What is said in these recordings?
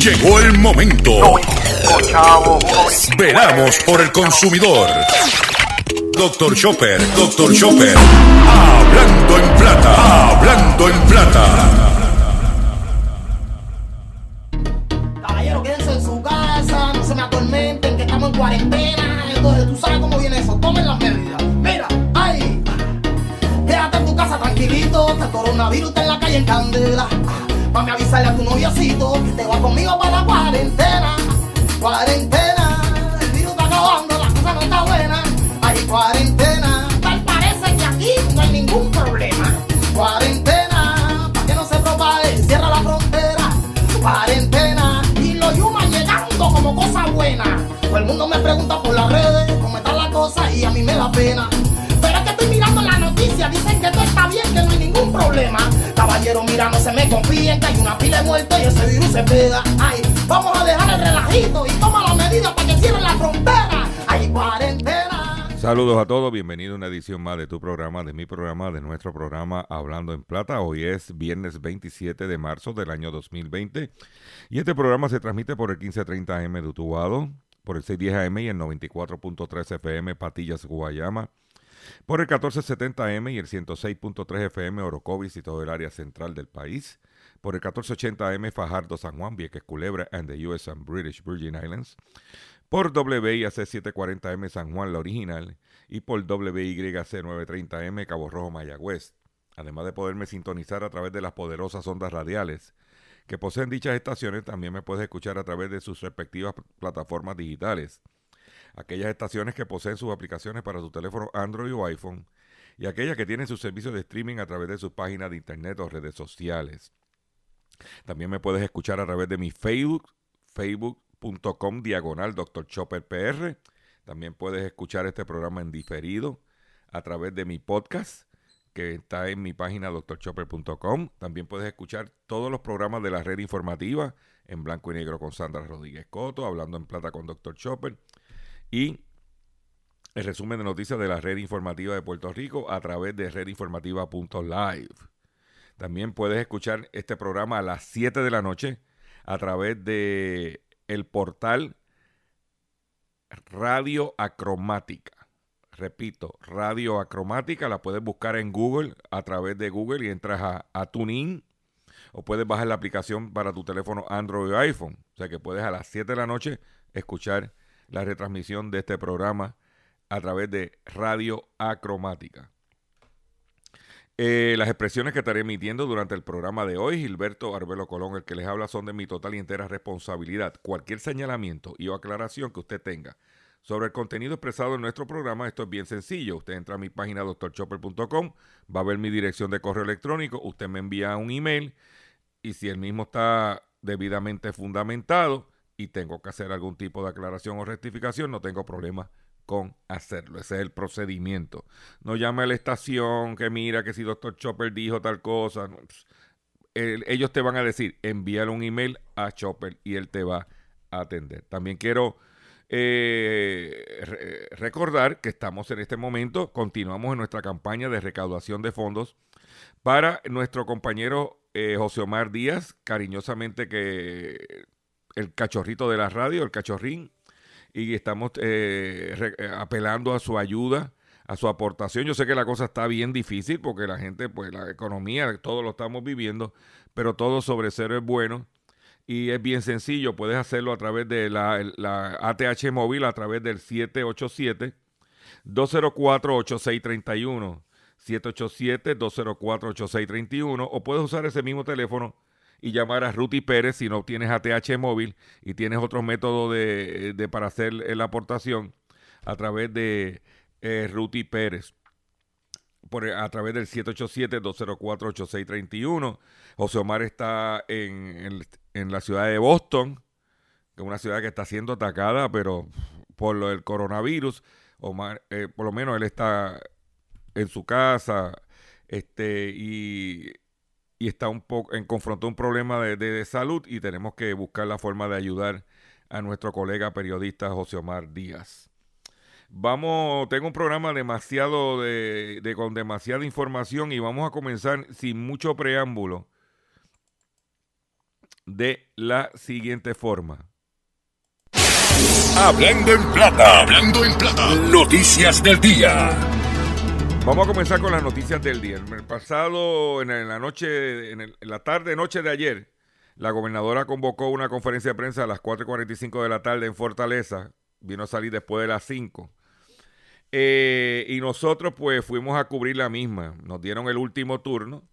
Llegó el momento. Veramos por el consumidor. Doctor Chopper, Doctor Chopper. Hablando en plata, hablando en plata. Caballero, quédense en su casa, no se me atormenten, que estamos en cuarentena. Entonces, tú sabes cómo viene eso, tomen las medidas. Mira, ay, quédate en tu casa tranquilito, que el coronavirus está en la calle en candela. A avisarle a tu noviocito que te va conmigo para la cuarentena. Cuarentena, el virus está acabando, la cosa no está buena. Ay, cuarentena, tal parece que aquí no hay ningún problema. Cuarentena, para que no se propague, cierra la frontera. Cuarentena, y los yumas llegando como cosa buena. Todo el mundo me pregunta por las redes cómo está la cosa y a mí me da pena. Pero es que estoy mirando la noticia, dicen que todo está bien, que no hay ningún problema. Caballero, mira, no se me confíen que hay una pila de muertos y ese virus se pega. Ay, vamos a dejar el relajito y toma las medidas para que cierren la frontera. Ay, cuarentena. Saludos a todos, bienvenido a una edición más de tu programa, de mi programa, de nuestro programa Hablando en Plata. Hoy es viernes 27 de marzo del año 2020 y este programa se transmite por el 1530 AM de Utuado, por el 610 AM y el 94.3 FM Patillas Guayama, por el 1470 AM y el 106.3 FM Orocovis y todo el área central del país, por el 1480 AM Fajardo San Juan, Vieques Culebra and the US and British Virgin Islands, por WIAC 740M San Juan, la original, y por WYC 930M Cabo Rojo, Mayagüez. Además de poderme sintonizar a través de las poderosas ondas radiales que poseen dichas estaciones, también me puedes escuchar a través de sus respectivas plataformas digitales. Aquellas estaciones que poseen sus aplicaciones para su teléfono Android o iPhone y aquellas que tienen sus servicios de streaming a través de sus páginas de internet o redes sociales. También me puedes escuchar a través de mi Facebook, facebook.com diagonal Dr. Chopper PR. También puedes escuchar este programa en diferido a través de mi podcast que está en mi página drchopper.com. También puedes escuchar todos los programas de la red informativa en blanco y negro con Sandra Rodríguez Coto, hablando en plata con Dr. Chopper y el resumen de noticias de la red informativa de Puerto Rico a través de redinformativa.live. También puedes escuchar este programa a las 7 de la noche a través de el portal Radio Acromática. Repito, Radio Acromática la puedes buscar en Google a través de Google y entras a, a TuneIn o puedes bajar la aplicación para tu teléfono Android o iPhone. O sea que puedes a las 7 de la noche escuchar la retransmisión de este programa a través de Radio Acromática. Eh, las expresiones que estaré emitiendo durante el programa de hoy, Gilberto Arbelo Colón, el que les habla, son de mi total y entera responsabilidad. Cualquier señalamiento y o aclaración que usted tenga sobre el contenido expresado en nuestro programa, esto es bien sencillo. Usted entra a mi página doctorchopper.com, va a ver mi dirección de correo electrónico, usted me envía un email y si el mismo está debidamente fundamentado y tengo que hacer algún tipo de aclaración o rectificación, no tengo problema con hacerlo. Ese es el procedimiento. No llame a la estación que mira que si Dr. Chopper dijo tal cosa. el- ellos te van a decir, envíale un email a Chopper y él te va a atender. También quiero eh, re- recordar que estamos en este momento, continuamos en nuestra campaña de recaudación de fondos para nuestro compañero eh, José Omar Díaz, cariñosamente que el cachorrito de la radio, el cachorrín, y estamos eh, eh, apelando a su ayuda, a su aportación. Yo sé que la cosa está bien difícil porque la gente, pues la economía, todo lo estamos viviendo, pero todo sobre cero es bueno. Y es bien sencillo, puedes hacerlo a través de la, la ATH móvil, a través del 787 204-8631. 787-204-8631. O puedes usar ese mismo teléfono y llamar a Ruti Pérez si no tienes ATH móvil y tienes otro método de, de- para hacer la aportación a través de eh, Ruti Pérez. Por, a través del 787-204-8631. José Omar está en, en- la ciudad de Boston, que es una ciudad que está siendo atacada, pero por lo del coronavirus. Omar, eh, por lo menos él está en su casa este y, y está un poco en confrontó un problema de salud y tenemos que buscar la forma de ayudar a nuestro colega periodista José Omar Díaz. Vamos, tengo un programa demasiado de, de- con demasiada información y vamos a comenzar sin mucho preámbulo. de la siguiente forma. Hablando en plata. Hablando en plata. Noticias del día. Vamos a comenzar con las noticias del día. El pasado, en la noche, en, la tarde, noche de ayer, la gobernadora convocó una conferencia de prensa a las 4.45 de la tarde en Fortaleza. Vino a salir después de las 5. Eh, y nosotros pues fuimos a cubrir la misma. Nos dieron el último turno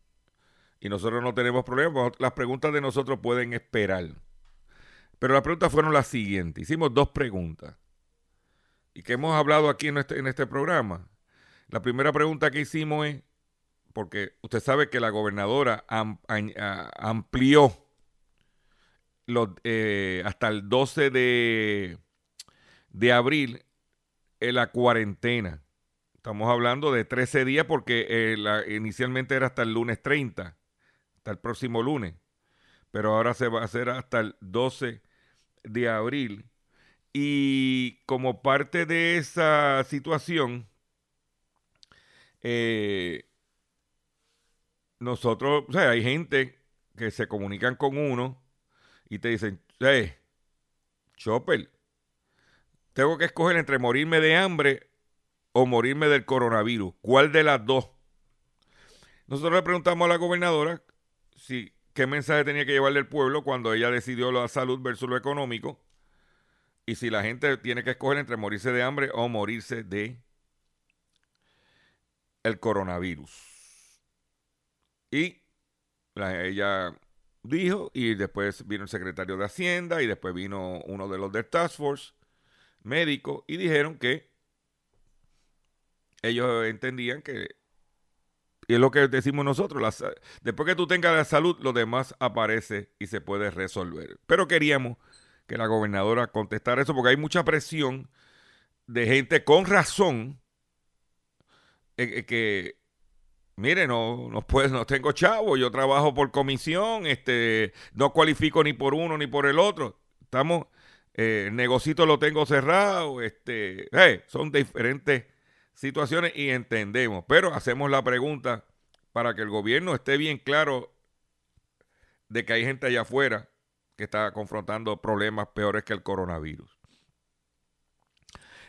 y nosotros no tenemos problemas. Las preguntas de nosotros pueden esperar. Pero las preguntas fueron las siguientes. Hicimos dos preguntas. Y que hemos hablado aquí en este, en este programa. La primera pregunta que hicimos es, porque usted sabe que la gobernadora amplió los, eh, hasta el 12 de, de abril en la cuarentena. Estamos hablando de 13 días porque eh, inicialmente era hasta el lunes 30, hasta el próximo lunes, pero ahora se va a hacer hasta el 12 de abril. Y como parte de esa situación, eh, nosotros, o sea, hay gente que se comunican con uno y te dicen, hey, Chopper, tengo que escoger entre morirme de hambre o morirme del coronavirus. ¿Cuál de las dos? Nosotros le preguntamos a la gobernadora si qué mensaje tenía que llevarle el pueblo cuando ella decidió la salud versus lo económico. Y si la gente tiene que escoger entre morirse de hambre o morirse de el coronavirus. Y ella dijo, y después vino el secretario de Hacienda, y después vino uno de los del Task Force médico, y dijeron que ellos entendían que y es lo que decimos nosotros. después que tú tengas la salud, lo demás aparece y se puede resolver. Pero queríamos que la gobernadora contestara eso porque hay mucha presión de gente con razón que, mire, no, no, puedo, no tengo chavo, yo trabajo por comisión, este, no cualifico ni por uno ni por el otro. Estamos, eh, el negocito lo tengo cerrado, este, son diferentes situaciones y entendemos, pero hacemos la pregunta para que el gobierno esté bien claro de que hay gente allá afuera que está confrontando problemas peores que el coronavirus.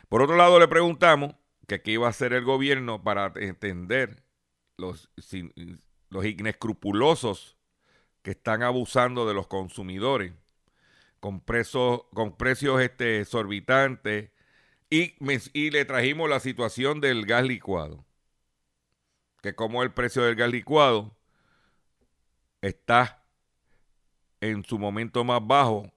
Por otro lado, le preguntamos que qué iba a hacer el gobierno para entender los, los inescrupulosos que están abusando de los consumidores con, con precios este, exorbitantes y, y le trajimos la situación del gas licuado. Que como el precio del gas licuado está en su momento más bajo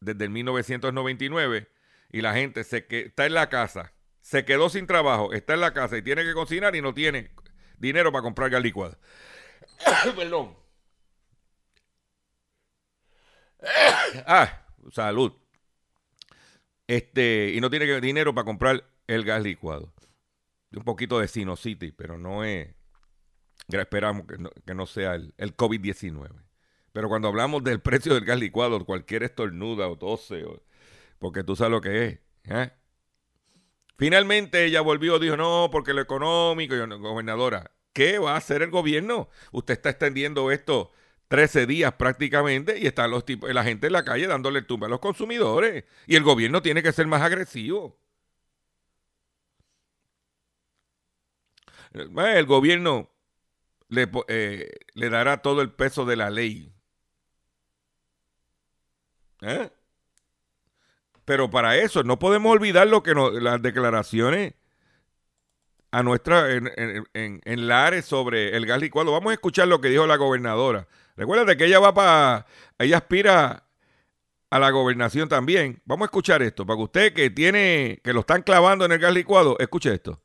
desde el 1999 y la gente se que está en la casa, se quedó sin trabajo, está en la casa y tiene que cocinar y no tiene dinero para comprar gas licuado. Perdón. ah, salud este, y no tiene dinero para comprar el gas licuado. Un poquito de sinusitis, pero no es. Esperamos que no, que no sea el, el COVID-19. Pero cuando hablamos del precio del gas licuado, cualquier estornuda o tose, porque tú sabes lo que es. ¿eh? Finalmente ella volvió, dijo, no, porque lo económico, y gobernadora, ¿qué va a hacer el gobierno? Usted está extendiendo esto 13 días prácticamente y están los tipos, la gente en la calle dándole tumba a los consumidores. Y el gobierno tiene que ser más agresivo. Eh, el gobierno le, eh, le dará todo el peso de la ley. ¿Eh? Pero para eso no podemos olvidar lo que las declaraciones a nuestra en, en, en, Lares sobre el gas licuado. Vamos a escuchar lo que dijo la gobernadora. Recuérdate que ella va para, ella aspira a la gobernación también. Vamos a escuchar esto, para que usted que tiene, que lo están clavando en el gas licuado, escuche esto.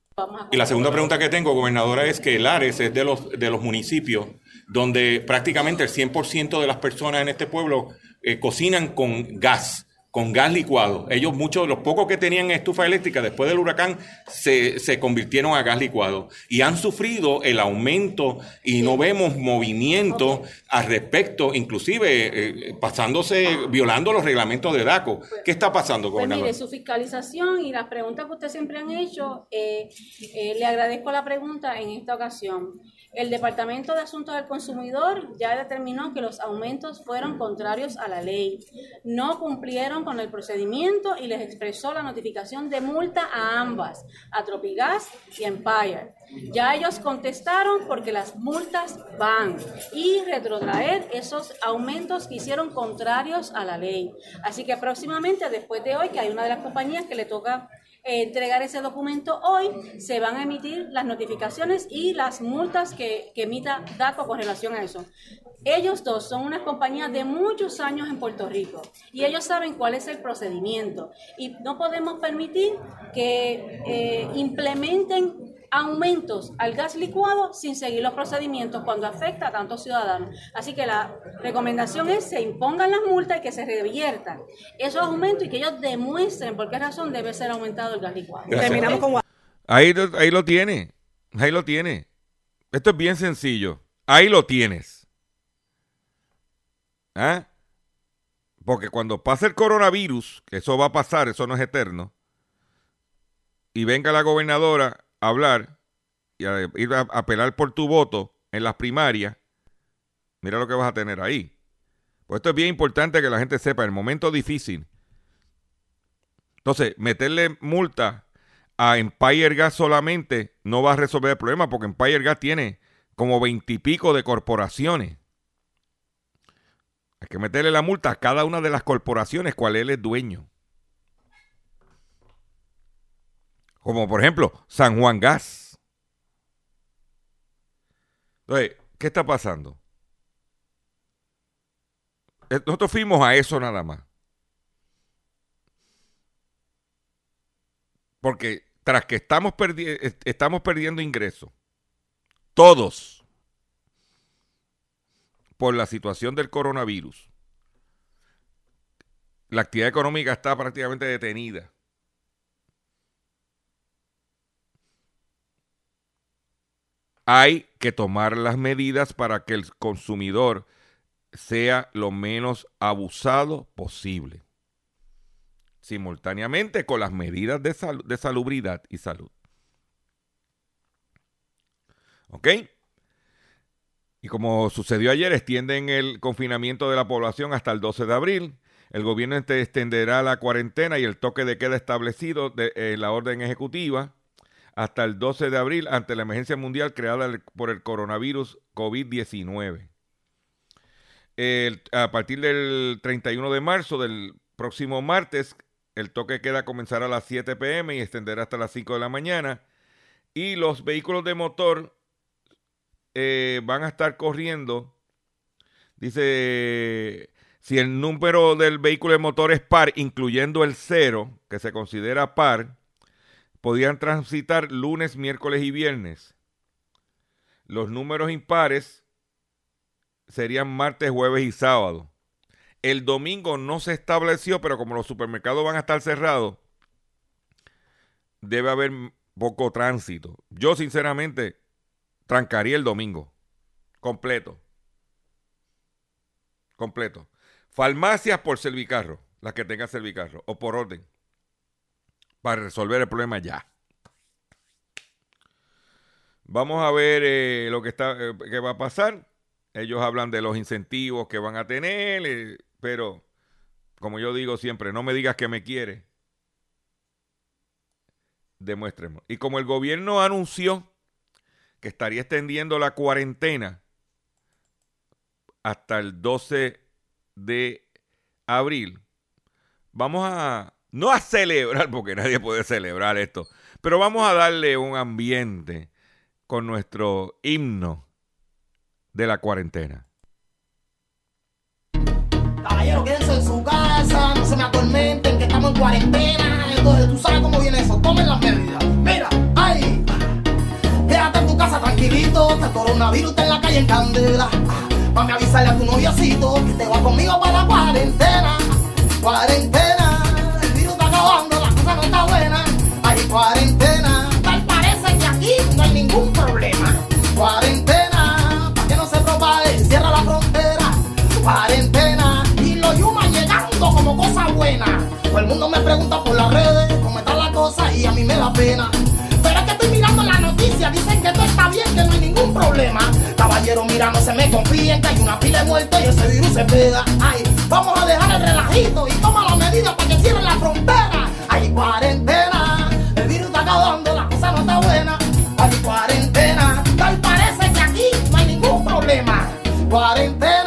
Y la segunda pregunta que tengo, gobernadora, es que Lares es de los, de los municipios donde prácticamente el 100% de las personas en este pueblo eh, cocinan con gas con gas licuado. Ellos, muchos, los pocos que tenían estufa eléctrica después del huracán, se, se convirtieron a gas licuado y han sufrido el aumento y no vemos movimiento al respecto, inclusive eh, pasándose, violando los reglamentos de DACO. ¿Qué está pasando, Pues gobernador? mire, su fiscalización y las preguntas que ustedes siempre han hecho, eh, eh, le agradezco la pregunta en esta ocasión. El Departamento de Asuntos del Consumidor ya determinó que los aumentos fueron contrarios a la ley. No cumplieron con el procedimiento y les expresó la notificación de multa a ambas, a Tropigas y Empire. Ya ellos contestaron porque las multas van y retrotraer esos aumentos que hicieron contrarios a la ley. Así que próximamente, después de hoy, que hay una de las compañías que le toca entregar ese documento hoy, se van a emitir las notificaciones y las multas que, que emita DACO con relación a eso. Ellos dos son unas compañías de muchos años en Puerto Rico y ellos saben cuál es el procedimiento y no podemos permitir que eh, implementen aumentos al gas licuado sin seguir los procedimientos cuando afecta a tantos ciudadanos. Así que la recomendación es se impongan las multas y que se reviertan esos aumentos y que ellos demuestren por qué razón debe ser aumentado el gas licuado. Terminamos con Ahí, lo- ahí lo tiene. Ahí lo tiene. Esto es bien sencillo. Ahí lo tienes. ¿Ah? Porque cuando pase el coronavirus, que eso va a pasar, eso no es eterno, y venga la gobernadora hablar y a ir a apelar por tu voto en las primarias, mira lo que vas a tener ahí. Pues esto es bien importante que la gente sepa, en el momento difícil. Entonces, meterle multa a Empire Gas solamente no va a resolver el problema porque Empire Gas tiene como veintipico de corporaciones. Hay que meterle la multa a cada una de las corporaciones cual él es dueño. Como por ejemplo San Juan Gas. Entonces, ¿qué está pasando? Eh, Nosotros fuimos a eso nada más. Porque tras que estamos, est- estamos perdiendo ingresos, todos, por la situación del coronavirus, la actividad económica está prácticamente detenida. Hay que tomar las medidas para que el consumidor sea lo menos abusado posible simultáneamente con las medidas de, de salubridad y salud. ¿Ok? Y como sucedió ayer, extienden el confinamiento de la población hasta el 12 de abril. El gobierno este- extenderá la cuarentena y el toque de queda establecido de eh, la orden ejecutiva hasta el 12 de abril ante la emergencia mundial creada por el coronavirus COVID-19. El- a partir del 31 de marzo del próximo martes, el toque queda comenzará a las 7 pm y extenderá hasta las 5 de la mañana. Y los vehículos de motor eh, van a estar corriendo. Dice, si el número del vehículo de motor es par, incluyendo el cero, que se considera par, podrían transitar lunes, miércoles y viernes. Los números impares serían martes, jueves y sábado. El domingo no se estableció, pero como los supermercados van a estar cerrados, debe haber poco tránsito. Yo, sinceramente, trancaría el domingo. Completo. Completo. Farmacias por servicarro, las que tengan servicarro, o por orden. Para resolver el problema ya. Vamos a ver eh, lo que está, eh, va a pasar. Ellos hablan de los incentivos que van a tener, eh, pero como yo digo siempre, no me digas que me quiere. Demuéstremos. Y como el gobierno anunció que estaría extendiendo la cuarentena hasta el 12 de abril, vamos a, no a celebrar, porque nadie puede celebrar esto, pero vamos a darle un ambiente con nuestro himno de la cuarentena. Caballero, quédense en su casa, no se me atormenten, que estamos en cuarentena. Entonces, tú sabes cómo viene eso, tomen las medidas. Mira, ay, quédate en tu casa tranquilito, que el coronavirus está en la calle en candela. Para avisarle a tu noviocito que te va conmigo para la cuarentena. Cuarentena cuando la cosa no está buena, hay cuarentena. Tal parece que aquí no hay ningún problema. Cuarentena, para que no se propague, cierra la frontera. Cuarentena, y los yumas llegando como cosa buena. Todo el mundo me pregunta por las redes cómo está la cosa y a mí me da pena. Pero es que estoy mirando la noticia, dicen que todo está bien, que no hay ningún problema. Caballero, mira, no se me confíen que hay una pila de muertos y ese virus se pega. Ay, vamos a dejar el relajito y toma la medida para que cierren la frontera. Hay cuarentena, el virus está acabando, la cosa no está buena. Hay cuarentena, tal parece que aquí no hay ningún problema. Cuarentena,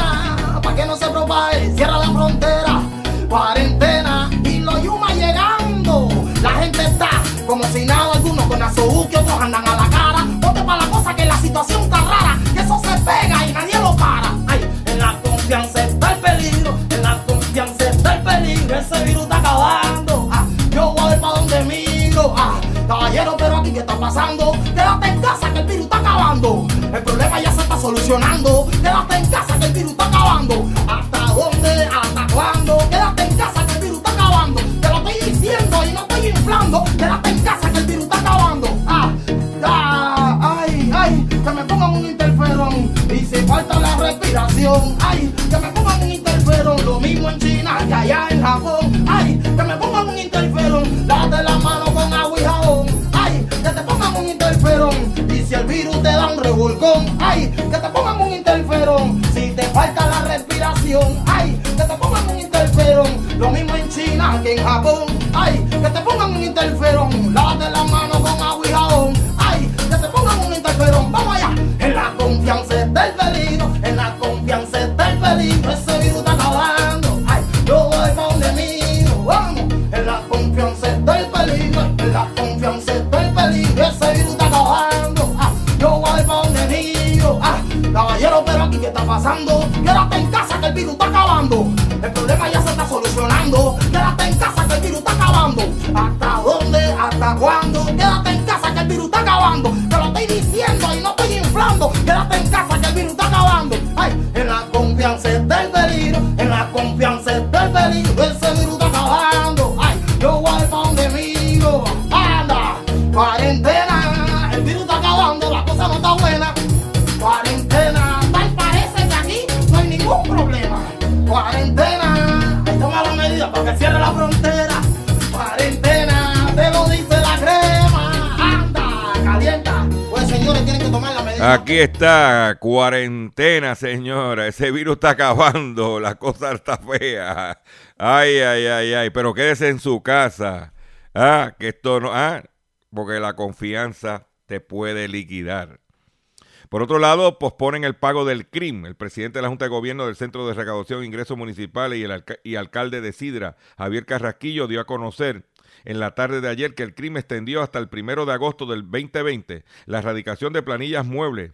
Quédate en casa que el virus está acabando. El problema ya se está solucionando. Quédate en casa que el virus está acabando. ¿Hasta dónde? ¿Hasta cuándo? Quédate en casa que el virus está acabando. Te lo estoy diciendo y no estoy inflando. Quédate en ay, que te pongan un interferón. Lo mismo en China que en Japón, ay, que te pongan un interferón. Lávate la mano Aquí está, cuarentena, señora. Ese virus está acabando, la cosa está fea. Ay, ay, ay, ay. Pero quédese en su casa. Ah, que esto no. Ah, porque la confianza te puede liquidar. Por otro lado, posponen el pago del CRIM. El presidente de la Junta de Gobierno del Centro de Recaudación e Ingresos Municipales y el alcalde de Sidra, Javier Carrasquillo, dio a conocer en la tarde de ayer que el CRIM extendió hasta el primero de agosto del 2020 la erradicación de planillas muebles.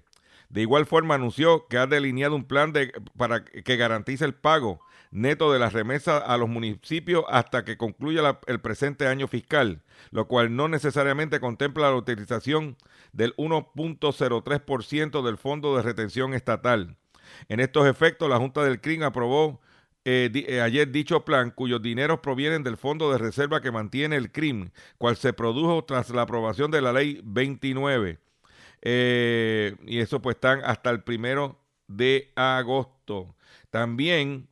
De igual forma, anunció que ha delineado un plan de, para que garantice el pago neto de las remesas a los municipios hasta que concluya el presente año fiscal, lo cual no necesariamente contempla la utilización del 1.03% del Fondo de Retención Estatal. En estos efectos, la Junta del CRIM aprobó eh, eh, ayer dicho plan, cuyos dineros provienen del Fondo de Reserva que mantiene el CRIM, cual se produjo tras la aprobación de la Ley 29. Eh, y eso pues están hasta el primero de agosto. También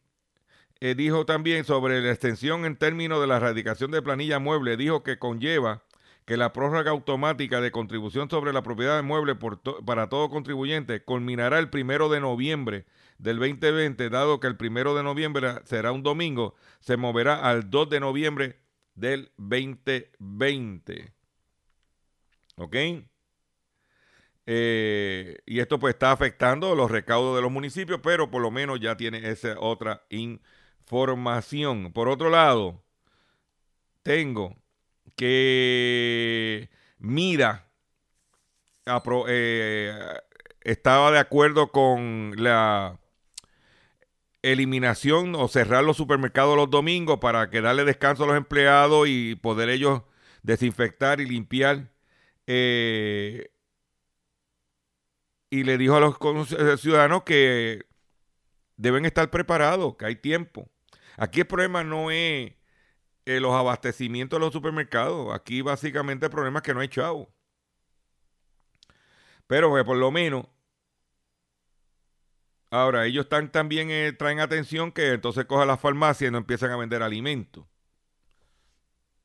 dijo también sobre la extensión en términos de la erradicación de planilla mueble, dijo que conlleva que la prórroga automática de contribución sobre la propiedad de mueble por to- para todo contribuyente culminará el primero de noviembre del 2020, dado que el primero de noviembre será un domingo, se moverá al 2 de noviembre del 2020. ¿Ok? Eh, y esto pues está afectando los recaudos de los municipios, pero por lo menos ya tiene esa otra información. Por otro lado, tengo que Mira eh, estaba de acuerdo con la eliminación o cerrar los supermercados los domingos para que darle descanso a los empleados y poder ellos desinfectar y limpiar. eh, y le dijo a los con- ciudadanos que deben estar preparados, que hay tiempo. Aquí el problema no es eh, los abastecimientos de los supermercados. Aquí básicamente el problema es que no hay chavo. Pero que por lo menos Ahora, ellos están también eh, traen atención que entonces cojan las farmacias y no empiezan a vender alimentos.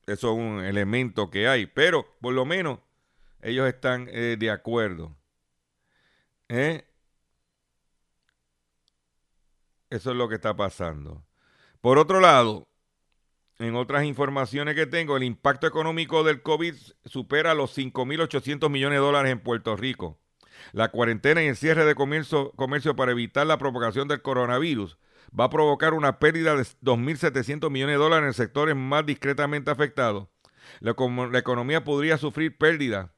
Eso es un elemento que hay, pero por lo menos ellos están eh, de acuerdo. Eso es lo que está pasando. Por otro lado, en otras informaciones que tengo, el impacto económico del COVID supera los 5.800 millones de dólares en Puerto Rico. La cuarentena y el cierre de comercio, para evitar la propagación del coronavirus va a provocar una pérdida de 2.700 millones de dólares en sectores más discretamente afectados. La, la economía podría sufrir pérdida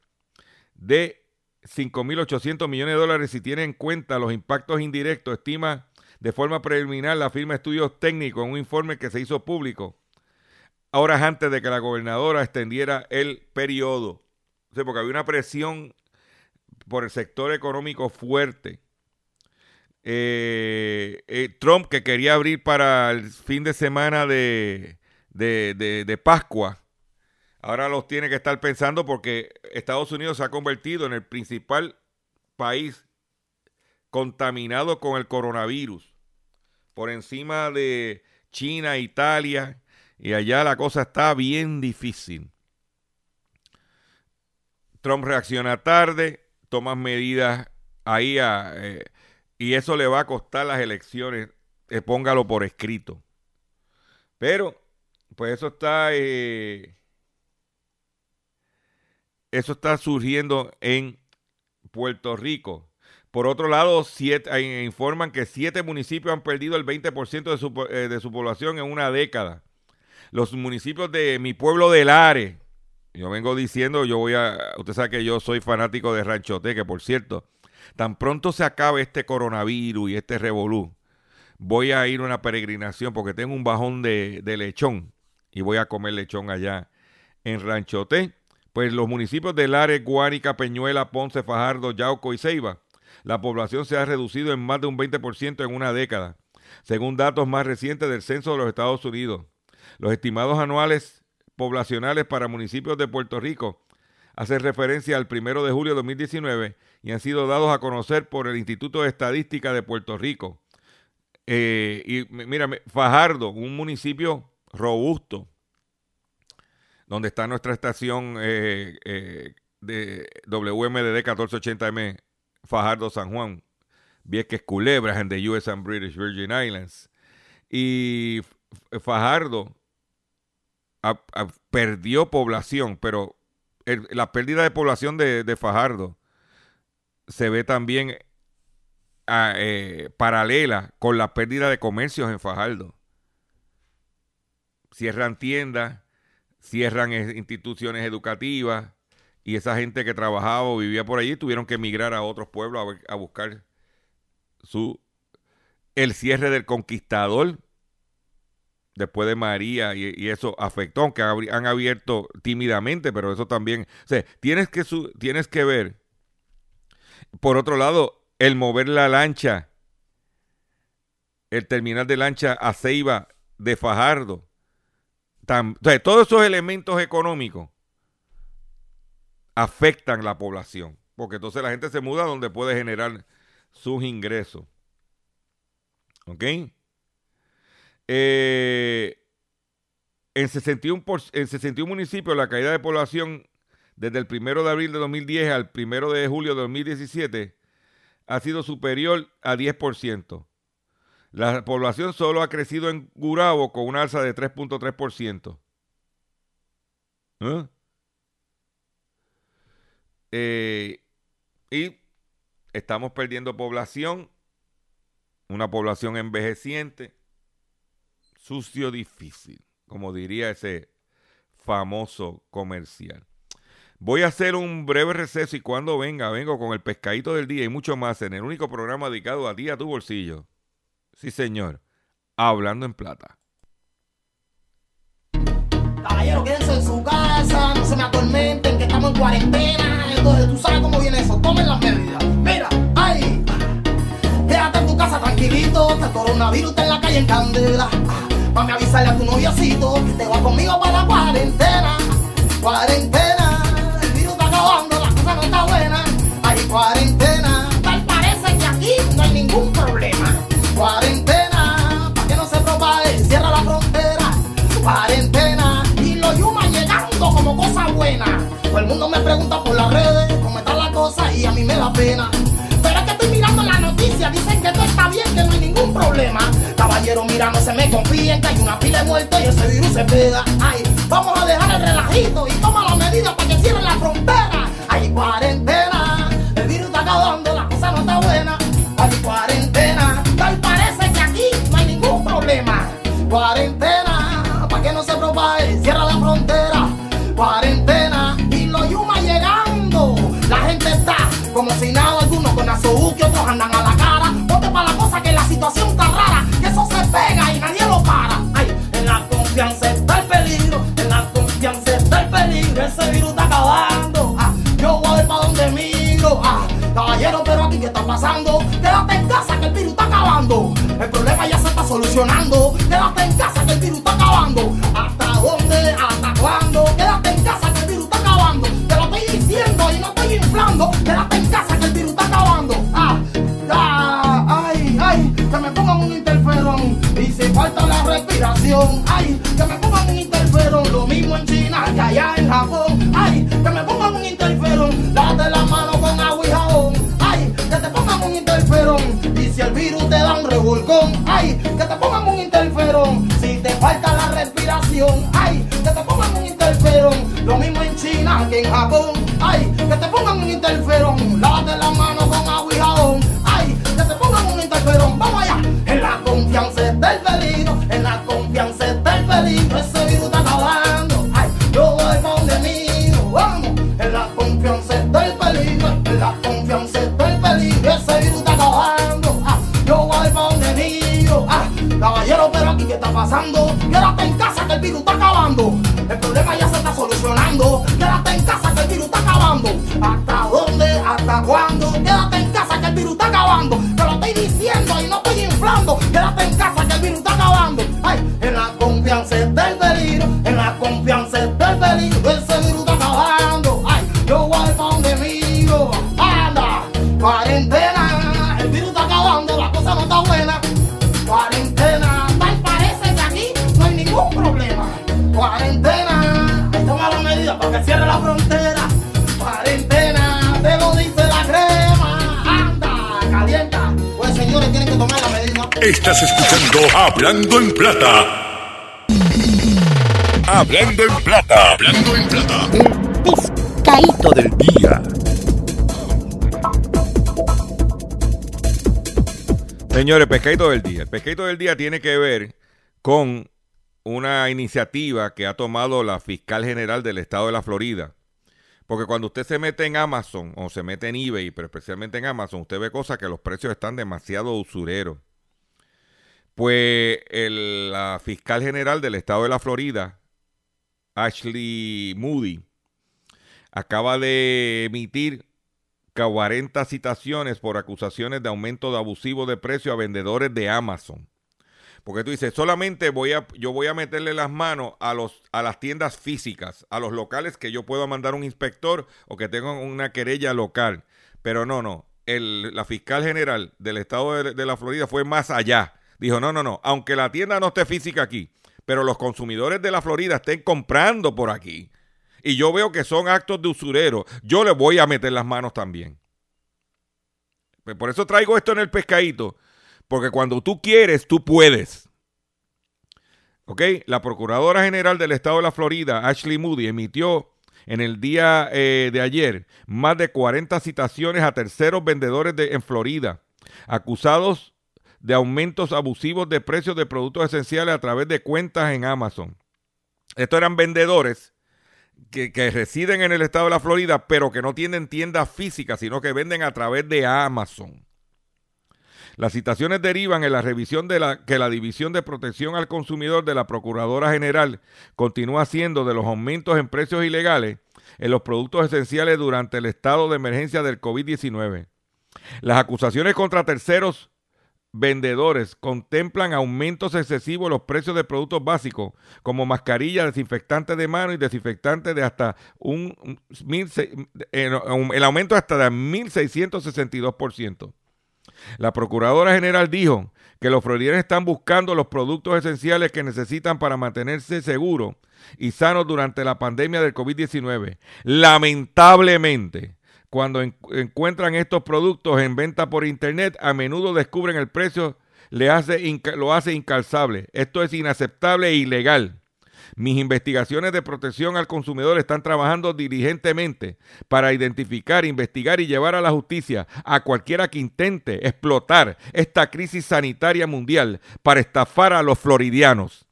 de 5.800 millones de dólares si tiene en cuenta los impactos indirectos, estima de forma preliminar la firma Estudios Técnicos en un informe que se hizo público horas antes de que la gobernadora extendiera el periodo. porque había una presión por el sector económico fuerte. Eh, eh, Trump, que quería abrir para el fin de semana de, de, Pascua, ahora los tiene que estar pensando porque Estados Unidos se ha convertido en el principal país contaminado con el coronavirus, por encima de China, Italia, y allá la cosa está bien difícil. Trump reacciona tarde, toma medidas ahí eh, y eso le va a costar las elecciones. Eh, póngalo por escrito. Pero, pues eso está, eh, eso está surgiendo en Puerto Rico. Por otro lado, informan que siete municipios han perdido el 20% de su, de su población en una década los municipios de mi pueblo de Lares. Yo vengo diciendo, yo voy a, usted sabe que yo soy fanático de Ranchote, que por cierto, tan pronto se acabe este coronavirus y este revolú, voy a ir a una peregrinación porque tengo un bajón de, lechón y voy a comer lechón allá en Ranchote. Pues los municipios de Lares, Guánica, Peñuela, Ponce, Fajardo, Yauco y Ceiba, la población se ha reducido en más de un 20% en una década, según datos más recientes del Censo de los Estados Unidos. Los estimados anuales poblacionales para municipios de Puerto Rico hacen referencia al primero de julio de 2019 y han sido dados a conocer por el Instituto de Estadística de Puerto Rico. Eh, y mira, Fajardo, un municipio robusto, donde está nuestra estación eh, eh, de WMDD 1480M, Fajardo, San Juan, Vieques Culebras en the US and British Virgin Islands. Y Fajardo perdió población, pero la pérdida de población de, Fajardo se ve también eh, paralela con la pérdida de comercios en Fajardo. Cierran tiendas, cierran instituciones educativas y esa gente que trabajaba o vivía por allí tuvieron que emigrar a otros pueblos a, a buscar su el cierre del conquistador después de María y, eso afectó, aunque han abierto tímidamente, pero eso también, o sea, tienes que, tienes que ver, por otro lado, el mover la lancha, el terminal de lancha a Ceiba de Fajardo, todos esos elementos económicos afectan la población, porque entonces la gente se muda donde puede generar sus ingresos. ¿Ok? Eh, en, 61 en 61 municipios, la caída de población desde el 1 de abril de 2010 al 1 de julio de 2017 ha sido superior a 10%. La población solo ha crecido en Gurabo con una alza de 3.3%. ¿Eh? Eh, y estamos perdiendo población, una población envejeciente sucio difícil, como diría ese famoso comercial. Voy a hacer un breve receso y cuando venga, vengo con el pescadito del día y mucho más en el único programa dedicado a ti, a tu bolsillo. Sí, señor. Hablando en plata. Caballero, quédense en su casa, no se me atormenten, que estamos en cuarentena. Entonces, tú sabes cómo viene eso. Tomen las medidas. Mira, ay, quédate en tu casa tranquilito, este coronavirus está en la calle en candela. Mami, avisarle a tu noviocito que te va conmigo para la cuarentena. Cuarentena, el virus está acabando, la cosa no está buena. Hay cuarentena, tal parece que aquí no hay ningún problema. Cuarentena, para que no se propague, cierra la frontera. Cuarentena, y los yumas llegando como cosa buena. Todo el mundo me pregunta por las redes cómo está la cosa y a mí me da pena. Pero es que estoy mirando la noticia, dicen que todo está bien, que no hay ningún problema. Caballero, mira, no se me confíen que hay una pila de muertos y ese virus se pega. Ay, vamos a dejar el relajito y toma las medidas para que cierren la frontera. Hay cuarentena, el virus está acabando, la cosa no está buena. Hay cuarentena, tal parece que aquí no hay ningún problema. Cuarentena, Quédate en casa que el virus está acabando. El problema ya se está solucionando. Quédate en casa que el virus está acabando. ¿Hasta dónde? ¿Hasta cuándo? Quédate en casa que el virus está acabando. Te lo estoy diciendo y no estoy inflando. Quédate en casa que el virus está acabando. Ah, ah, ay, ay, que me pongan un interferón. Y si falta la respiración, ay, que me Japón, ay, que te pongan un interferón. Lávate la mano Estás escuchando Hablando en Plata. Hablando en Plata. Hablando en Plata. Pescadito del día. Señores, pescadito del día. El pescadito del día tiene que ver con una iniciativa que ha tomado la fiscal general del estado de la Florida. Porque cuando usted se mete en Amazon o se mete en eBay, pero especialmente en Amazon, usted ve cosas que los precios están demasiado usureros. Pues el- la fiscal general del estado de la Florida, Ashley Moody, acaba de emitir 40 citaciones por acusaciones de aumento de abusivo de precio a vendedores de Amazon. Porque tú dices, solamente voy a, yo voy a meterle las manos a, los, a las tiendas físicas, a los locales que yo puedo mandar un inspector o que tengan una querella local. Pero no, no. El- la fiscal general del estado de la Florida fue más allá. Dijo, no, no, no. Aunque la tienda no esté física aquí, pero los consumidores de la Florida estén comprando por aquí y yo veo que son actos de usurero, yo le voy a meter las manos también. Pues Por eso traigo esto en el pescadito, porque cuando tú quieres, tú puedes. ¿Ok? La Procuradora General del Estado de la Florida, Ashley Moody, emitió en el día eh, de ayer más de 40 citaciones a terceros vendedores de, en Florida, acusados de aumentos abusivos de precios de productos esenciales a través de cuentas en Amazon. Estos eran vendedores que, que residen en el estado de la Florida, pero que no tienen tiendas físicas, sino que venden a través de Amazon. Las citaciones derivan en la revisión de la que la División de Protección al Consumidor de la Procuradora General continúa haciendo de los aumentos en precios ilegales en los productos esenciales durante el estado de emergencia del COVID-19. Las acusaciones contra terceros vendedores contemplan aumentos excesivos en los precios de productos básicos como mascarillas, desinfectantes de mano y desinfectantes de hasta un, mil el aumento hasta de 1662%. La Procuradora General dijo que los florideños están buscando los productos esenciales que necesitan para mantenerse seguros y sanos durante la pandemia del COVID-19. Lamentablemente, cuando en- encuentran estos productos en venta por internet, a menudo descubren el precio le hace lo hace incalzable. Esto es inaceptable e ilegal. Mis investigaciones de protección al consumidor están trabajando diligentemente para identificar, investigar y llevar a la justicia a cualquiera que intente explotar esta crisis sanitaria mundial para estafar a los floridianos.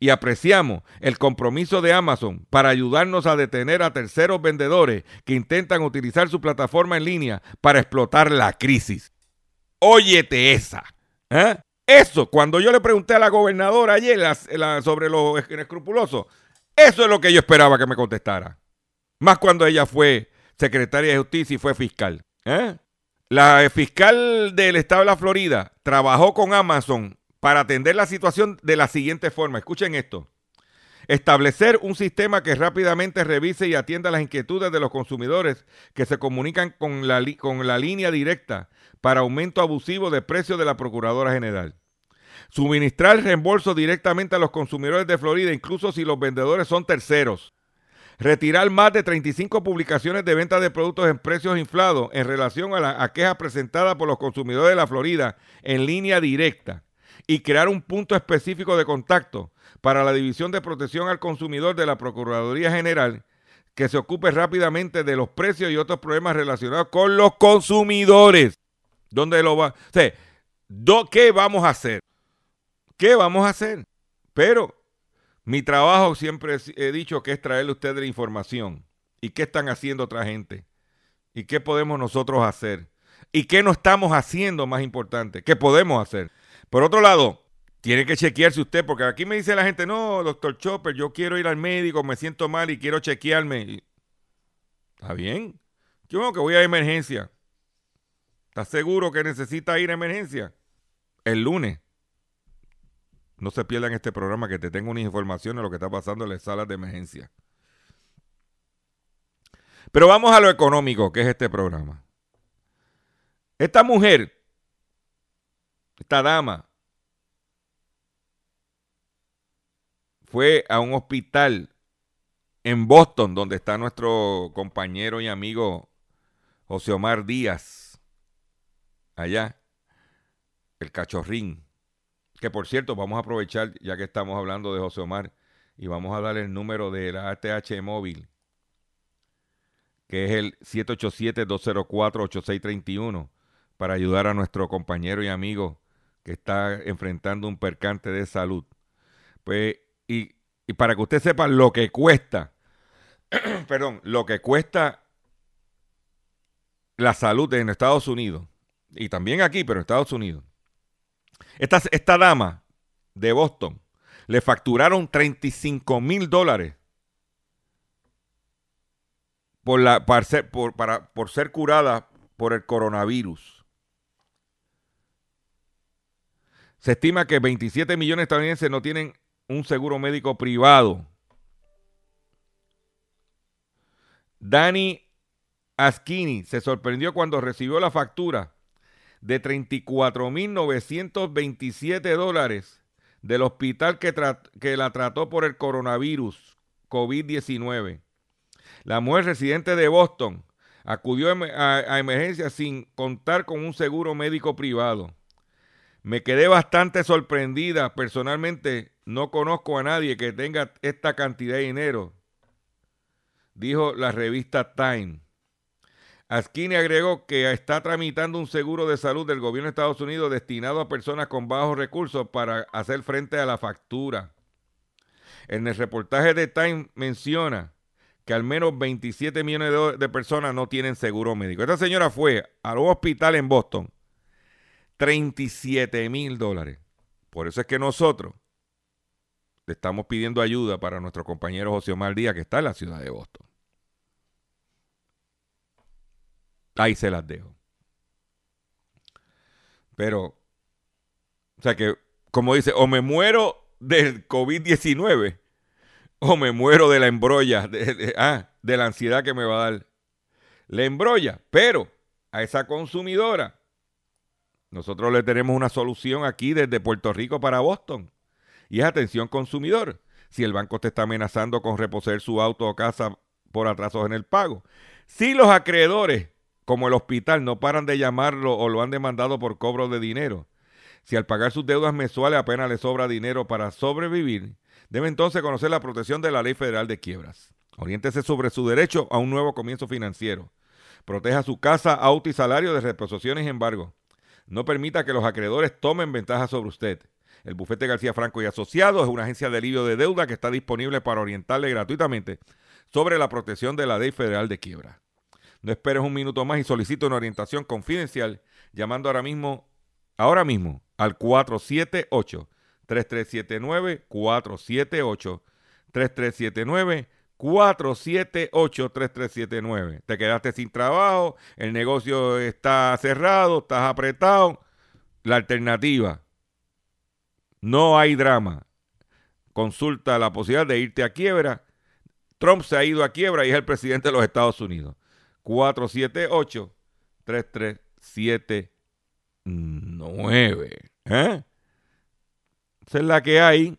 Y apreciamos el compromiso de Amazon para ayudarnos a detener a terceros vendedores que intentan utilizar su plataforma en línea para explotar la crisis. Óyete esa. ¿eh? Eso, cuando yo le pregunté a la gobernadora ayer sobre los escrupulosos, eso es lo que yo esperaba que me contestara. Más cuando ella fue secretaria de justicia y fue fiscal. ¿eh? La fiscal del estado de la Florida trabajó con Amazon para atender la situación de la siguiente forma. Escuchen esto. Establecer un sistema que rápidamente revise y atienda las inquietudes de los consumidores que se comunican con la, con la línea directa para aumento abusivo de precios de la Procuradora General. Suministrar reembolso directamente a los consumidores de Florida, incluso si los vendedores son terceros. Retirar más de 35 publicaciones de venta de productos en precios inflados en relación a la a quejas presentadas por los consumidores de la Florida en línea directa. Y crear un punto específico de contacto para la División de Protección al Consumidor de la Procuraduría General que se ocupe rápidamente de los precios y otros problemas relacionados con los consumidores. ¿Dónde lo va? ¿qué vamos a hacer? ¿Qué vamos a hacer? Pero mi trabajo siempre he dicho que es traerle a ustedes la información. ¿Y qué están haciendo otra gente? ¿Y qué podemos nosotros hacer? ¿Y qué no estamos haciendo más importante? ¿Qué podemos hacer? Por otro lado, tiene que chequearse usted, porque aquí me dice la gente, no, doctor Chopper, yo quiero ir al médico, me siento mal y quiero chequearme. ¿Está bien? Yo que voy a emergencia. ¿Estás seguro que necesita ir a emergencia? El lunes. No se pierdan este programa que te tengo una información de lo que está pasando en las salas de emergencia. Pero vamos a lo económico, que es este programa. Esta mujer, esta dama, fue a un hospital en Boston, donde está nuestro compañero y amigo José Omar Díaz, allá, el cachorrín. Que por cierto, vamos a aprovechar, ya que estamos hablando de José Omar, y vamos a darle el número de la ATH móvil, que es el 787-204-8631, para ayudar a nuestro compañero y amigo que está enfrentando un percante de salud. Pues, y, y para que usted sepa lo que cuesta, perdón, lo que cuesta la salud en Estados Unidos, y también aquí, pero en Estados Unidos. Esta, esta dama de Boston le facturaron 35 mil dólares por, la, ser, por, para, por ser curada por el coronavirus. Se estima que 27 millones de estadounidenses no tienen un seguro médico privado. Danny Askini se sorprendió cuando recibió la factura de 34.927 dólares del hospital que, la trató por el coronavirus COVID-19. La mujer residente de Boston acudió a, a emergencia sin contar con un seguro médico privado. Me quedé bastante sorprendida. Personalmente no conozco a nadie que tenga esta cantidad de dinero, dijo la revista Time. Askini agregó que está tramitando un seguro de salud del gobierno de Estados Unidos destinado a personas con bajos recursos para hacer frente a la factura. En el reportaje de Time menciona que al menos 27 millones de, personas no tienen seguro médico. Esta señora fue a un hospital en Boston 37 mil dólares. Por eso es que nosotros estamos pidiendo ayuda para nuestro compañero José Omar Díaz, que está en la ciudad de Boston. Ahí se las dejo. Pero, o sea que, como dice, o me muero del COVID-19 o me muero de la embrolla, de, de, ah, de la ansiedad que me va a dar. La embrolla, pero a esa consumidora Nosotros le tenemos una solución aquí desde Puerto Rico para Boston. Y es atención consumidor. Si el banco te está amenazando con reposer su auto o casa por atrasos en el pago. Si los acreedores, como el hospital, no paran de llamarlo o lo han demandado por cobro de dinero. Si al pagar sus deudas mensuales apenas le sobra dinero para sobrevivir, debe entonces conocer la protección de la Ley Federal de Quiebras. Oriéntese sobre su derecho a un nuevo comienzo financiero. Proteja su casa, auto y salario de reposiciones y embargo. No permita que los acreedores tomen ventaja sobre usted. El bufete García Franco y Asociados es una agencia de alivio de deuda que está disponible para orientarle gratuitamente sobre la protección de la ley federal de quiebra. No esperes un minuto más y solicita una orientación confidencial llamando ahora mismo, ahora mismo al 478 3379 478 3379 478-3379. Te quedaste sin trabajo, el negocio está cerrado, estás apretado. La alternativa, no hay drama. Consulta la posibilidad de irte a quiebra. Trump se ha ido a quiebra y es el presidente de los Estados Unidos. 478-3379. ¿Eh? Esa es la que hay.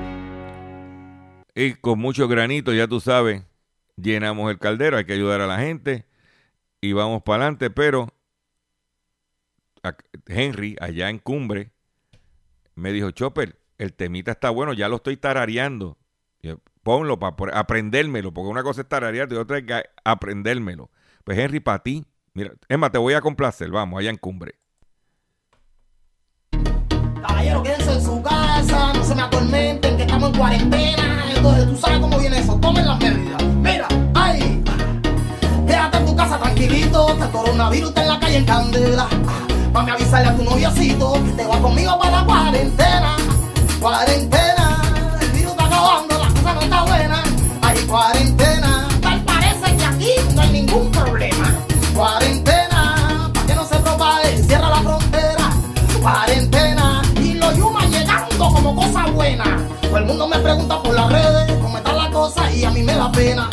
Y con mucho granito, ya tú sabes, llenamos el caldero, hay que ayudar a la gente y vamos para adelante, pero Henry, allá en Cumbre, me dijo, Chopper, el temita está bueno, ya lo estoy tarareando. Ponlo para aprendérmelo, porque una cosa es tararear y otra es aprendérmelo. Pues Henry, para ti, mira, Emma, te voy a complacer, vamos, allá en Cumbre. En su casa, no se me en cuarentena. Entonces tú sabes cómo viene eso, tomen las medidas. Mira, ay, quédate en tu casa tranquilito, que el coronavirus está en la calle en candela. A avisarle a tu noviocito que te va conmigo para la cuarentena. Cuarentena, el virus está acabando, la cosa no está buena. Hay cuarentena, tal parece que aquí no hay ningún problema. Cuarentena, Todo el mundo me pregunta por las redes cómo está la cosa y a mí me da pena.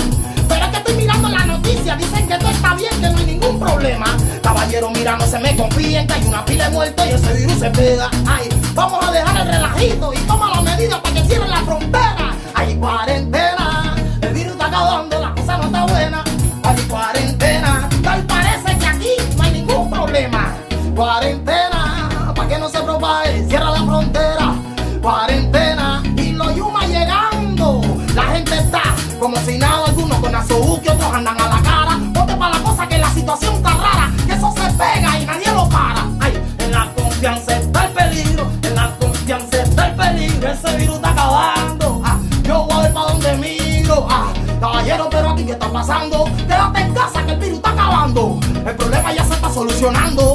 Pero es que estoy mirando la noticia, dicen que todo está bien, que no hay ningún problema. Caballero, mira, no se me confíen, que hay una pila de muertos y ese virus se pega. Ay, vamos a dejar el relajito y toma las medidas para que cierren la frontera. Hay cuarentena, el virus está acabando, la cosa no está buena. Hay cuarentena, tal parece que aquí no hay ningún problema. Cuarentena, Quédate en casa que el virus está acabando. El problema ya se está solucionando.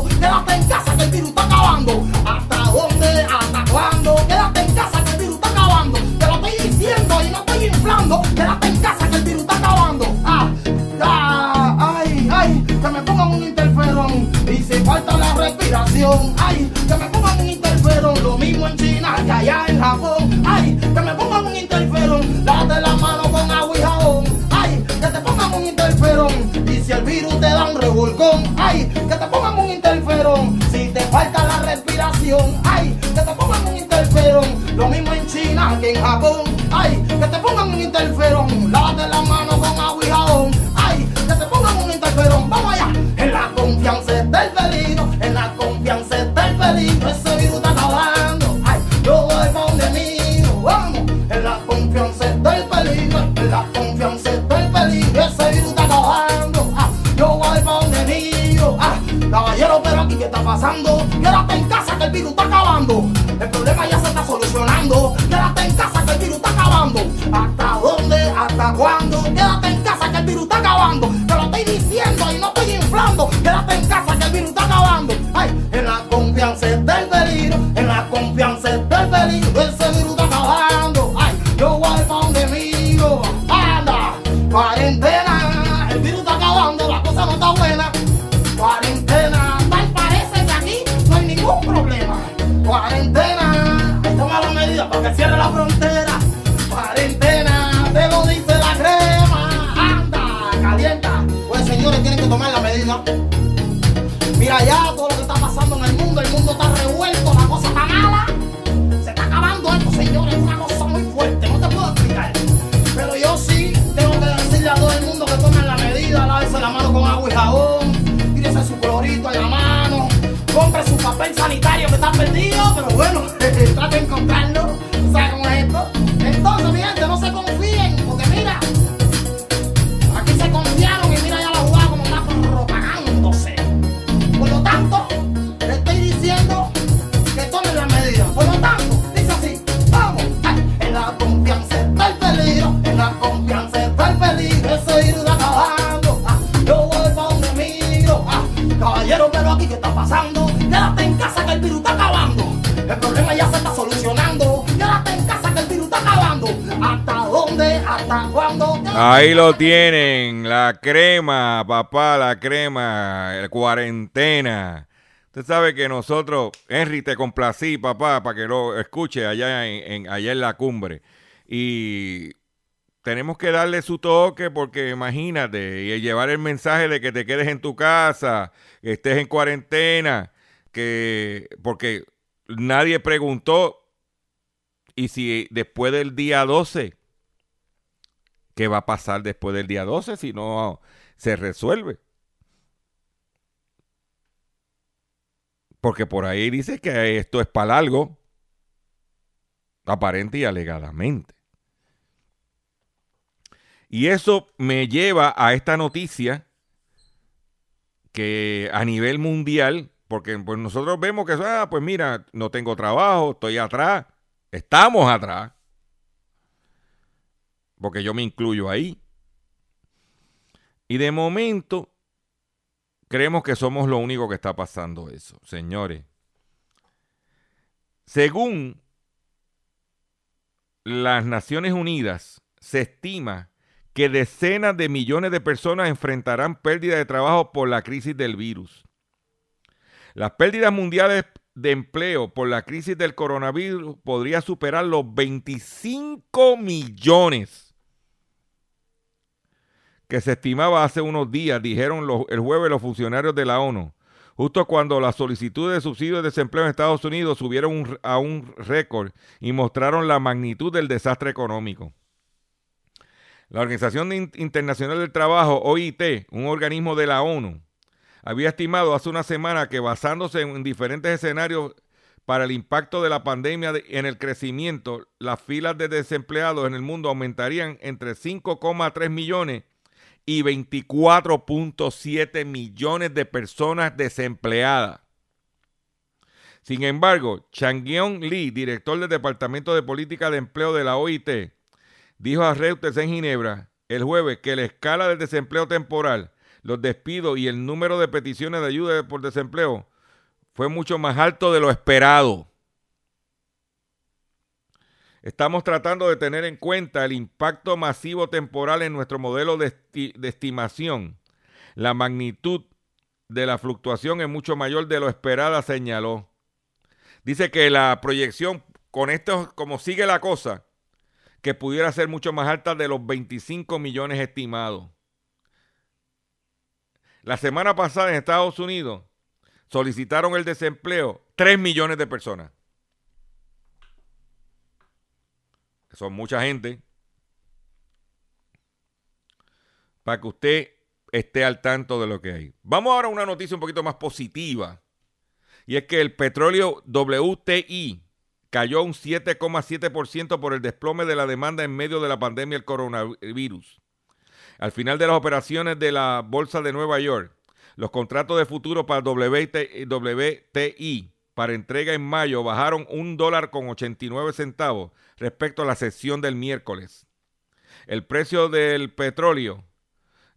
Te da revolcón, ay, que te pongan un interferón. Si te falta la respiración, ay, que te pongan un interferón. Lo mismo en China que en Japón, ay, que te pongan un interferón. Lávate la mano con agua y jabón, ay, que te pongan un interferón. Vamos allá, en la confianza está el peligro, en la confianza está el peligro. Quédate en casa que el virus está acabando. El problema ya se está solucionando. Quédate en casa que el virus está acabando. ¿Hasta dónde? ¿Hasta cuándo? Quédate en casa que el virus está acabando. Te lo estoy diciendo y no estoy inflando. Quédate en casa que el virus está acabando. Sanitario que está perdido, Ahí lo tienen, la crema, papá, la crema, el cuarentena. Usted sabe que nosotros, Henry, te complací, papá, para que lo escuche allá en, allá en la cumbre. Y tenemos que darle su toque porque imagínate, y llevar el mensaje de que te quedes en tu casa, que estés en cuarentena, que porque nadie preguntó y si después del día 12 qué va a pasar después del día 12 si no se resuelve. Porque por ahí dice que esto es para algo, aparente y alegadamente. Y eso me lleva a esta noticia que a nivel mundial, porque pues nosotros vemos que, ah, pues mira, no tengo trabajo, estoy atrás, estamos atrás porque yo me incluyo ahí. Y de momento creemos que somos lo único que está pasando eso, señores. Según las Naciones Unidas, se estima que decenas de millones de personas enfrentarán pérdida de trabajo por la crisis del virus. Las pérdidas mundiales de empleo por la crisis del coronavirus podría superar los 25 millones que se estimaba hace unos días, dijeron el jueves los funcionarios de la ONU, justo cuando las solicitudes de subsidio de desempleo en Estados Unidos subieron a un récord y mostraron la magnitud del desastre económico. La Organización In- Internacional del Trabajo, OIT, un organismo de la ONU, había estimado hace una semana que basándose en diferentes escenarios para el impacto de la pandemia de- en el crecimiento, las filas de desempleados en el mundo aumentarían entre 5,3 millones y 24.7 millones de personas desempleadas. Sin embargo, Changyeong Lee, director del Departamento de Política de Empleo de la OIT, dijo a Reuters en Ginebra el jueves que la escala del desempleo temporal, los despidos y el número de peticiones de ayuda por desempleo fue mucho más alto de lo esperado. Estamos tratando de tener en cuenta el impacto masivo temporal en nuestro modelo de, de estimación. La magnitud de la fluctuación es mucho mayor de lo esperada, señaló. Dice que la proyección, con esto, como sigue la cosa, que pudiera ser mucho más alta de los 25 millones estimados. La semana pasada en Estados Unidos solicitaron el desempleo 3 millones de personas. son mucha gente, para que usted esté al tanto de lo que hay. Vamos ahora a una noticia un poquito más positiva, y es que el petróleo WTI cayó un 7,7% por el desplome de la demanda en medio de la pandemia del coronavirus. Al final de las operaciones de la Bolsa de Nueva York, los contratos de futuro para WT WTI para entrega en mayo bajaron un dólar con 89 centavos respecto a la sesión del miércoles. El precio del petróleo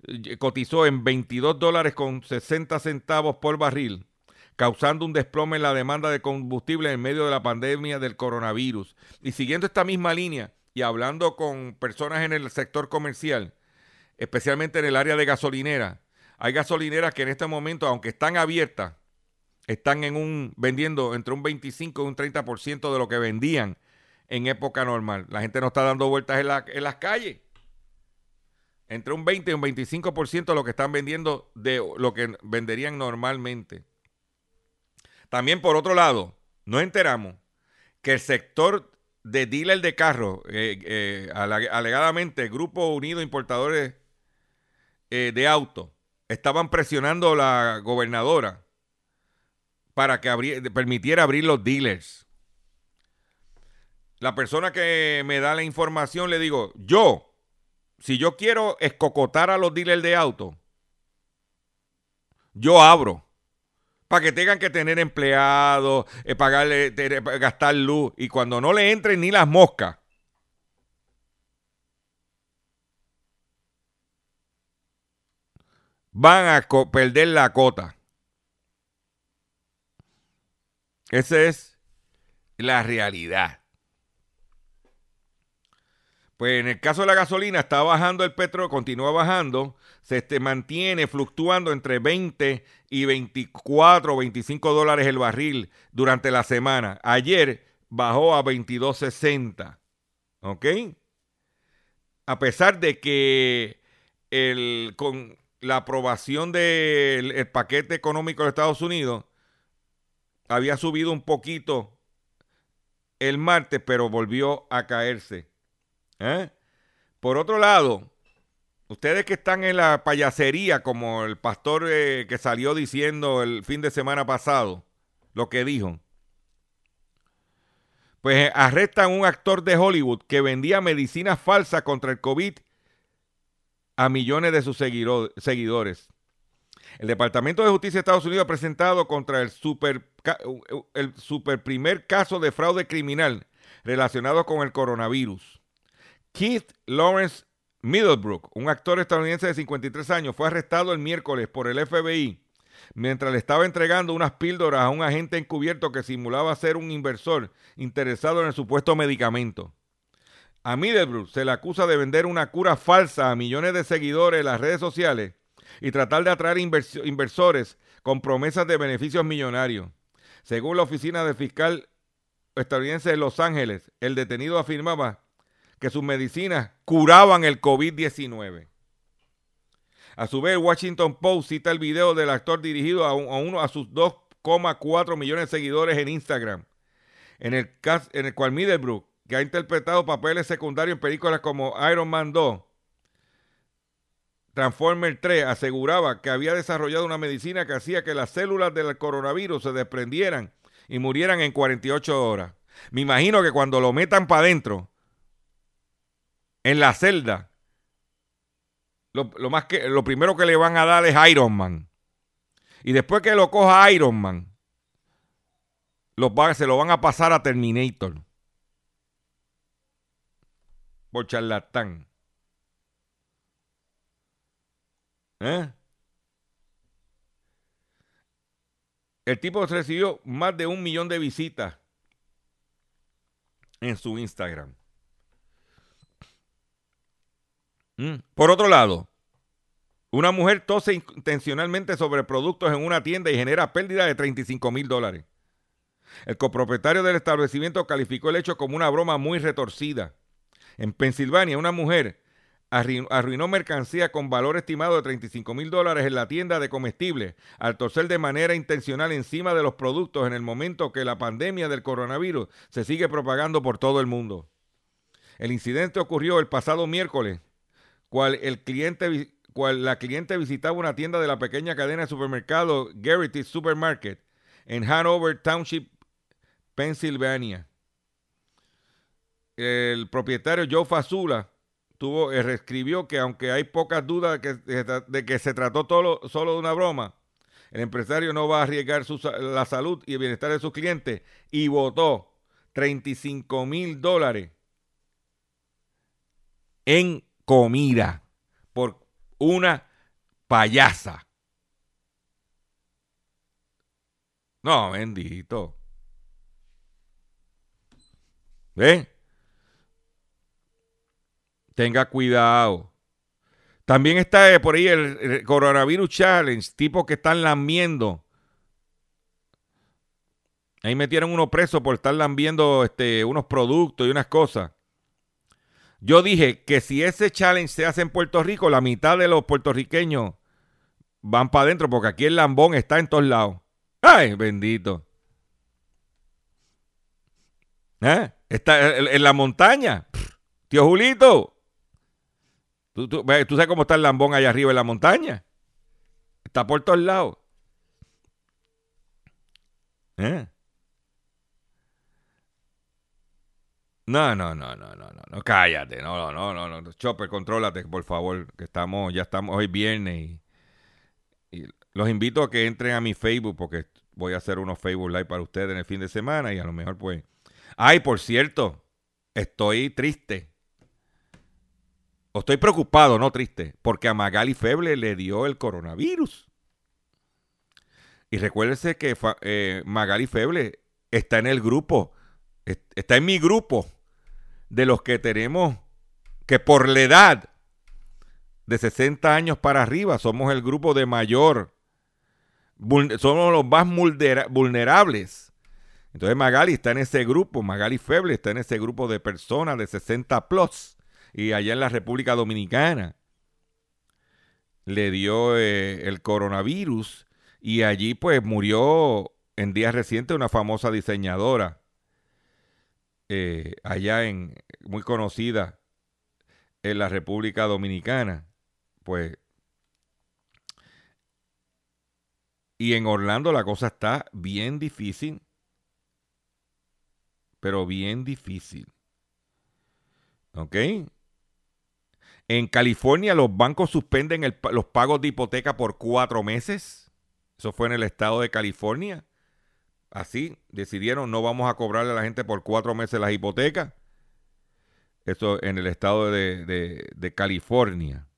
eh, cotizó en 22 dólares con 60 centavos por barril, causando un desplome en la demanda de combustible en medio de la pandemia del coronavirus. Y siguiendo esta misma línea y hablando con personas en el sector comercial, especialmente en el área de gasolinera, hay gasolineras que en este momento, aunque están abiertas, están en un vendiendo entre un 25 y un 30% de lo que vendían en época normal. La gente no está dando vueltas en, en las calles. entre un 20 y un 25% de lo que están vendiendo de lo que venderían normalmente. También por otro lado, nos enteramos que el sector de dealer de carros, eh, eh, ale- alegadamente Grupo Unido Importadores eh, de Autos, estaban presionando a la gobernadora para que permitiera abrir los dealers. La persona que me da la información le digo, yo, si yo quiero escocotar a los dealers de autos, yo abro. Para que tengan que tener empleados, eh, pagarle, gastar luz. Y cuando no le entren ni las moscas, van a perder la cota. Esa es la realidad. Pues en el caso de la gasolina está bajando el petróleo, continúa bajando, se este, mantiene fluctuando entre 20 y 24 o 25 dólares el barril durante la semana. Ayer bajó a 22.60. ¿Ok? A pesar de que el, con la aprobación del el paquete económico de Estados Unidos había subido un poquito el martes, pero volvió a caerse. ¿Eh? Por otro lado, ustedes que están en la payasería, como el pastor eh, que salió diciendo el fin de semana pasado, lo que dijo, pues arrestan un actor de Hollywood que vendía medicinas falsas contra el COVID a millones de sus seguidores. El Departamento de Justicia de Estados Unidos ha presentado contra el super, el super primer caso de fraude criminal relacionado con el coronavirus. Keith Lawrence Middlebrook, un actor estadounidense de 53 años, fue arrestado el miércoles por el FBI mientras le estaba entregando unas píldoras a un agente encubierto que simulaba ser un inversor interesado en el supuesto medicamento. A Middlebrook se le acusa de vender una cura falsa a millones de seguidores en las redes sociales y tratar de atraer invers- inversores con promesas de beneficios millonarios. Según la oficina del fiscal estadounidense de Los Ángeles, el detenido afirmaba que sus medicinas curaban el COVID-19. A su vez, el Washington Post cita el video del actor dirigido a, un- a uno a sus 2,4 millones de seguidores en Instagram, en el, en el cual Middlebrook, que ha interpretado papeles secundarios en películas como Iron Man 2, Transformer 3, aseguraba que había desarrollado una medicina que hacía que las células del coronavirus se desprendieran y murieran en 48 horas. Me imagino que cuando lo metan para adentro, en la celda, lo, más que, lo primero que le van a dar es Iron Man. Y después que lo coja Iron Man, se lo van a pasar a Terminator. Por charlatán. ¿Eh? El tipo recibió más de un millón de visitas en su Instagram. Mm. Por otro lado, una mujer tose intencionalmente sobre productos en una tienda y genera pérdida de 35 mil dólares. El copropietario del establecimiento calificó el hecho como una broma muy retorcida. En Pensilvania, una mujer arruinó, mercancía con valor estimado de 35 mil dólares en la tienda de comestibles al toser de manera intencional encima de los productos en el momento que la pandemia del coronavirus se sigue propagando por todo el mundo. El incidente ocurrió el pasado miércoles, cual la cliente visitaba una tienda de la pequeña cadena de supermercado Garrity Supermarket en Hanover Township, Pensilvania. El propietario Joe Fazula tuvo, eh, reescribió que aunque hay pocas dudas de que, de que se trató todo, solo de una broma, el empresario no va a arriesgar la salud y el bienestar de sus clientes y votó 35 mil dólares en comida por una payasa. No, bendito. ¿Ve? Tenga cuidado. También está eh, por ahí el, Coronavirus Challenge, tipos que están lambiendo. Ahí metieron uno preso por estar lambiendo este, unos productos y unas cosas. Yo dije que si ese challenge se hace en Puerto Rico, la mitad de los puertorriqueños van para adentro, porque aquí el lambón está en todos lados. ¡Ay, bendito! ¿Eh? Está en, en la montaña. Tío Julito. ¿Tú, tú, tú sabes cómo está el lambón allá arriba en la montaña. Está por todos lados. ¿Eh? No, no, no, no, no, no, cállate, no, no, no, no, no, Chopper, contrólate, por favor, que estamos, ya estamos hoy viernes y los invito a que entren a mi Facebook porque voy a hacer unos Facebook Live para ustedes en el fin de semana y a lo mejor pues, ay, por cierto, estoy triste, estoy preocupado, no triste, porque a Magali Feble le dio el coronavirus. Y recuérdese que eh, Magali Feble está en el grupo, está en mi grupo de los que tenemos que por la edad de 60 años para arriba somos el grupo de mayor, somos los más vulnerables. Entonces Magali está en ese grupo, Magali Feble está en ese grupo de personas de 60 plus y allá en la República Dominicana le dio eh, el coronavirus y allí pues murió en días recientes una famosa diseñadora eh, allá en muy conocida en la República Dominicana pues y en Orlando la cosa está bien difícil pero bien difícil ¿ok? En California los bancos suspenden los pagos de hipoteca por cuatro meses. Eso fue en el estado de California. Así decidieron, no vamos a cobrarle a la gente por cuatro meses las hipotecas. Eso en el estado de, de, de California.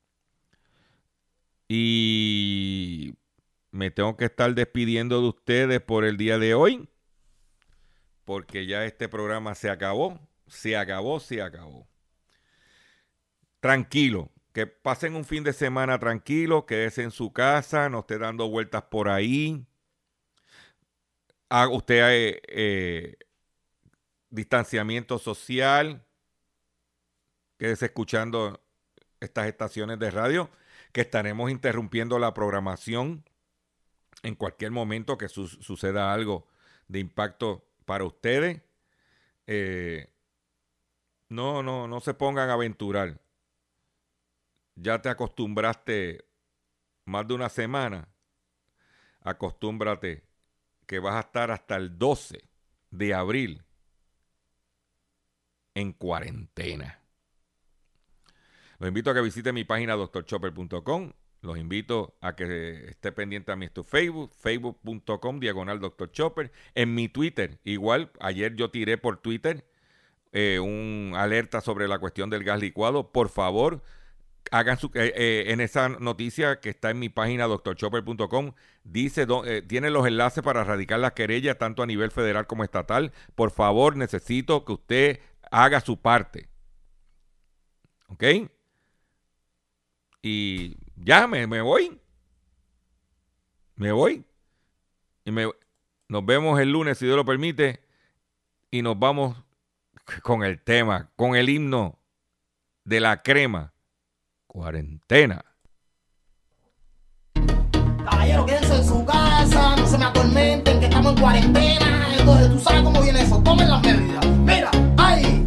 Y me tengo que estar despidiendo de ustedes por el día de hoy. Porque ya este programa se acabó. Se acabó, se acabó tranquilo, que pasen un fin de semana tranquilo, quédese en su casa, no esté dando vueltas por ahí. Haga usted eh, eh, distanciamiento social, quédese escuchando estas estaciones de radio, que estaremos interrumpiendo la programación en cualquier momento que su suceda algo de impacto para ustedes. Eh, no, no, no se pongan a aventurar ya te acostumbraste más de una semana, acostúmbrate que vas a estar hasta el 12 de abril en cuarentena. Los invito a que visite mi página doctorchopper.com. Los invito a que esté pendiente a mi Facebook, facebook.com diagonal Dr. Chopper. En mi Twitter, igual, ayer yo tiré por Twitter eh, un alerta sobre la cuestión del gas licuado. Por favor, hagan su, eh, eh, en esa noticia que está en mi página doctorchopper.com, dice, eh, tiene los enlaces para erradicar las querellas tanto a nivel federal como estatal. Por favor, necesito que usted haga su parte. ¿Ok? Y ya me, me voy. Me voy. Y me, nos vemos el lunes, si Dios lo permite. Y nos vamos con el tema, con el himno de la crema cuarentena. Caballero, quédense en su casa, no se me atormenten que estamos en cuarentena. Entonces tú sabes cómo viene eso, tomen las medidas. Mira, ay,